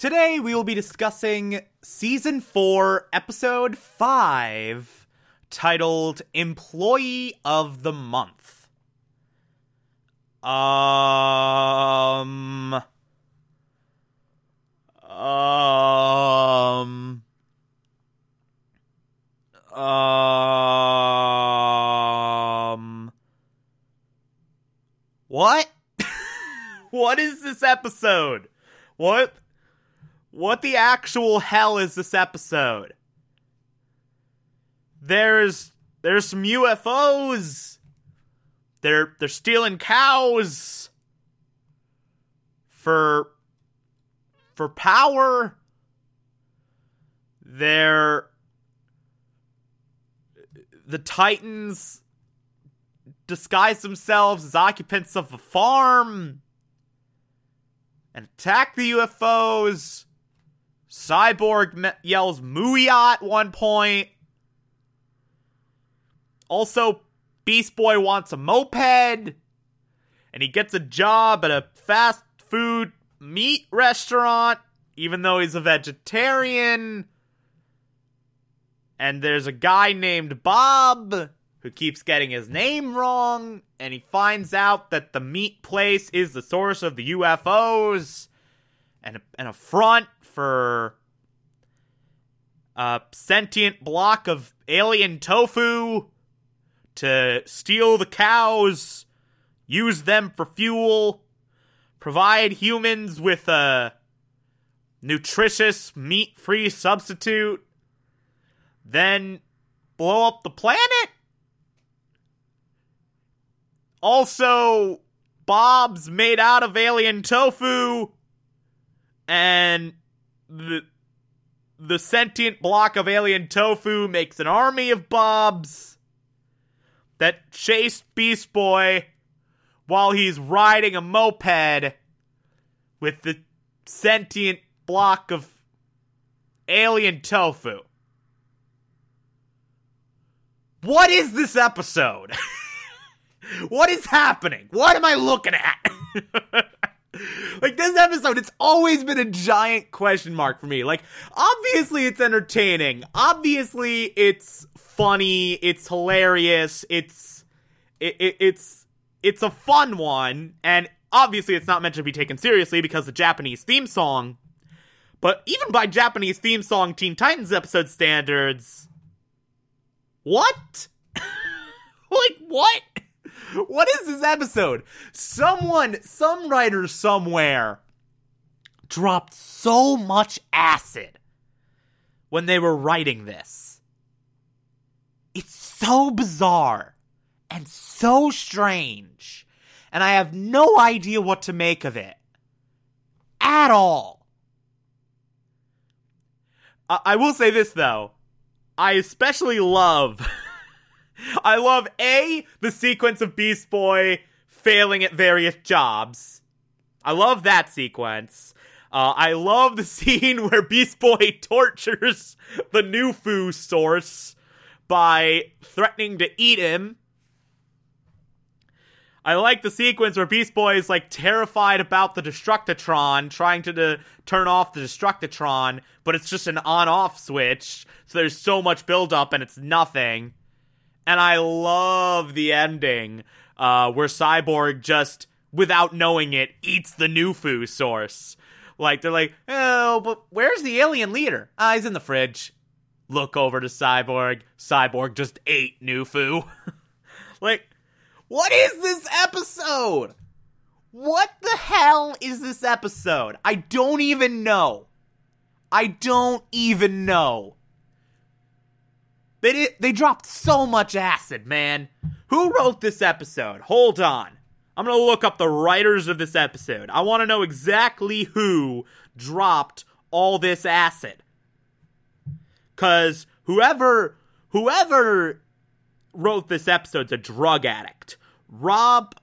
Today we will be discussing season 4, episode 5, titled Employee of the Month. Um um um What? what is this episode? What what the actual hell is this episode? There's there's some UFOs. They're they're stealing cows for for power. They're the Titans disguise themselves as occupants of a farm and attack the UFOs. Cyborg me- yells Mooyah at one point. Also, Beast Boy wants a moped. And he gets a job at a fast food meat restaurant, even though he's a vegetarian. And there's a guy named Bob who keeps getting his name wrong. And he finds out that the meat place is the source of the UFOs. And a, and a front for a sentient block of alien tofu to steal the cows, use them for fuel, provide humans with a nutritious meat free substitute, then blow up the planet? Also, Bob's made out of alien tofu, and the the sentient block of alien tofu makes an army of Bobs that chased Beast Boy while he's riding a moped with the sentient block of alien tofu. What is this episode? what is happening? What am I looking at? like this episode, it's always been a giant question mark for me. Like, obviously it's entertaining. Obviously it's funny. It's hilarious. It's it, it, it's it's a fun one, and obviously it's not meant to be taken seriously because the Japanese theme song. But even by Japanese theme song Teen Titans episode standards, what? like what? What is this episode? Someone, some writer somewhere dropped so much acid when they were writing this. It's so bizarre and so strange, and I have no idea what to make of it at all. I, I will say this though. I especially love I love A, the sequence of Beast Boy failing at various jobs. I love that sequence. Uh, I love the scene where Beast Boy tortures the Nufu source by threatening to eat him. I like the sequence where Beast Boy is like terrified about the Destructitron, trying to de- turn off the Destructitron, but it's just an on off switch. So there's so much buildup and it's nothing And I love the ending uh, where Cyborg just, without knowing it, eats the Nufu source. Like, they're like, oh, but where's the alien leader? Ah, he's in the fridge. Look over to Cyborg. Cyborg just ate Nufu. like, what is this episode? What the hell is this episode? I don't even know. I don't even know. They did, they dropped so much acid, man. Who wrote this episode? Hold on. I'm going to look up the writers of this episode. I want to know exactly who dropped all this acid. Cuz whoever whoever wrote this episode's a drug addict. Rob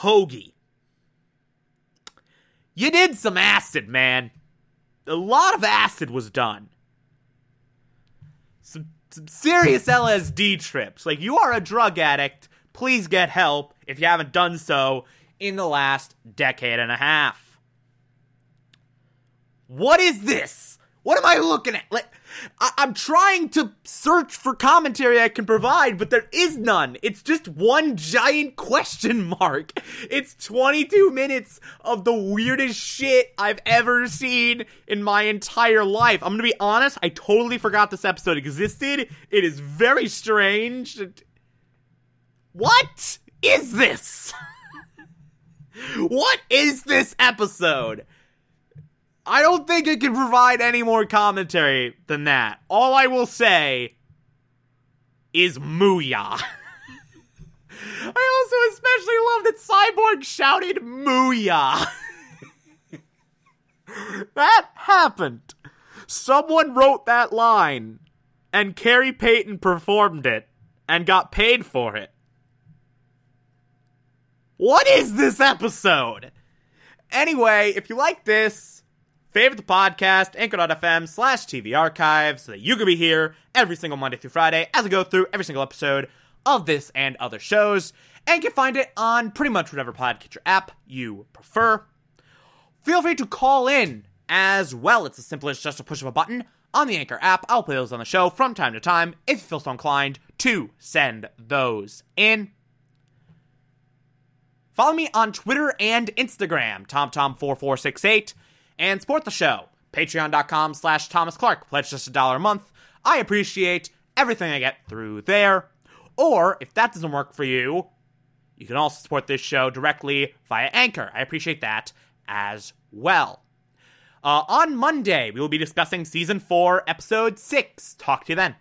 Hoegee. You did some acid, man. A lot of acid was done. Some, some serious LSD trips. Like, you are a drug addict. Please get help if you haven't done so in the last decade and a half. What is this? What am I looking at? Like, I- am trying to search for commentary I can provide, but there is none. It's just one giant question mark. It's 22 minutes of the weirdest shit I've ever seen in my entire life. I'm gonna be honest, I totally forgot this episode existed. It is very strange. What is this? what is this episode? I don't think it can provide any more commentary than that. All I will say is Mooyah. I also especially love that Cyborg shouted Mooyah. that happened. Someone wrote that line, and Khary Payton performed it and got paid for it. What is this episode? Anyway, if you like this, favorite the podcast, anchor.fm slash TV archive, so that you can be here every single Monday through Friday as I go through every single episode of this and other shows. And you can find it on pretty much whatever podcatcher app you prefer. Feel free to call in as well. It's as simple as just a push of a button on the Anchor app. I'll play those on the show from time to time if you feel so inclined to send those in. Follow me on Twitter and Instagram, TomTom4468 and support the show. Patreon.com slash Thomas Clark. Pledge just a dollar a month. I appreciate everything I get through there. Or if that doesn't work for you, you can also support this show directly via Anchor. I appreciate that as well. Uh, on Monday, we will be discussing season four, episode six. Talk to you then.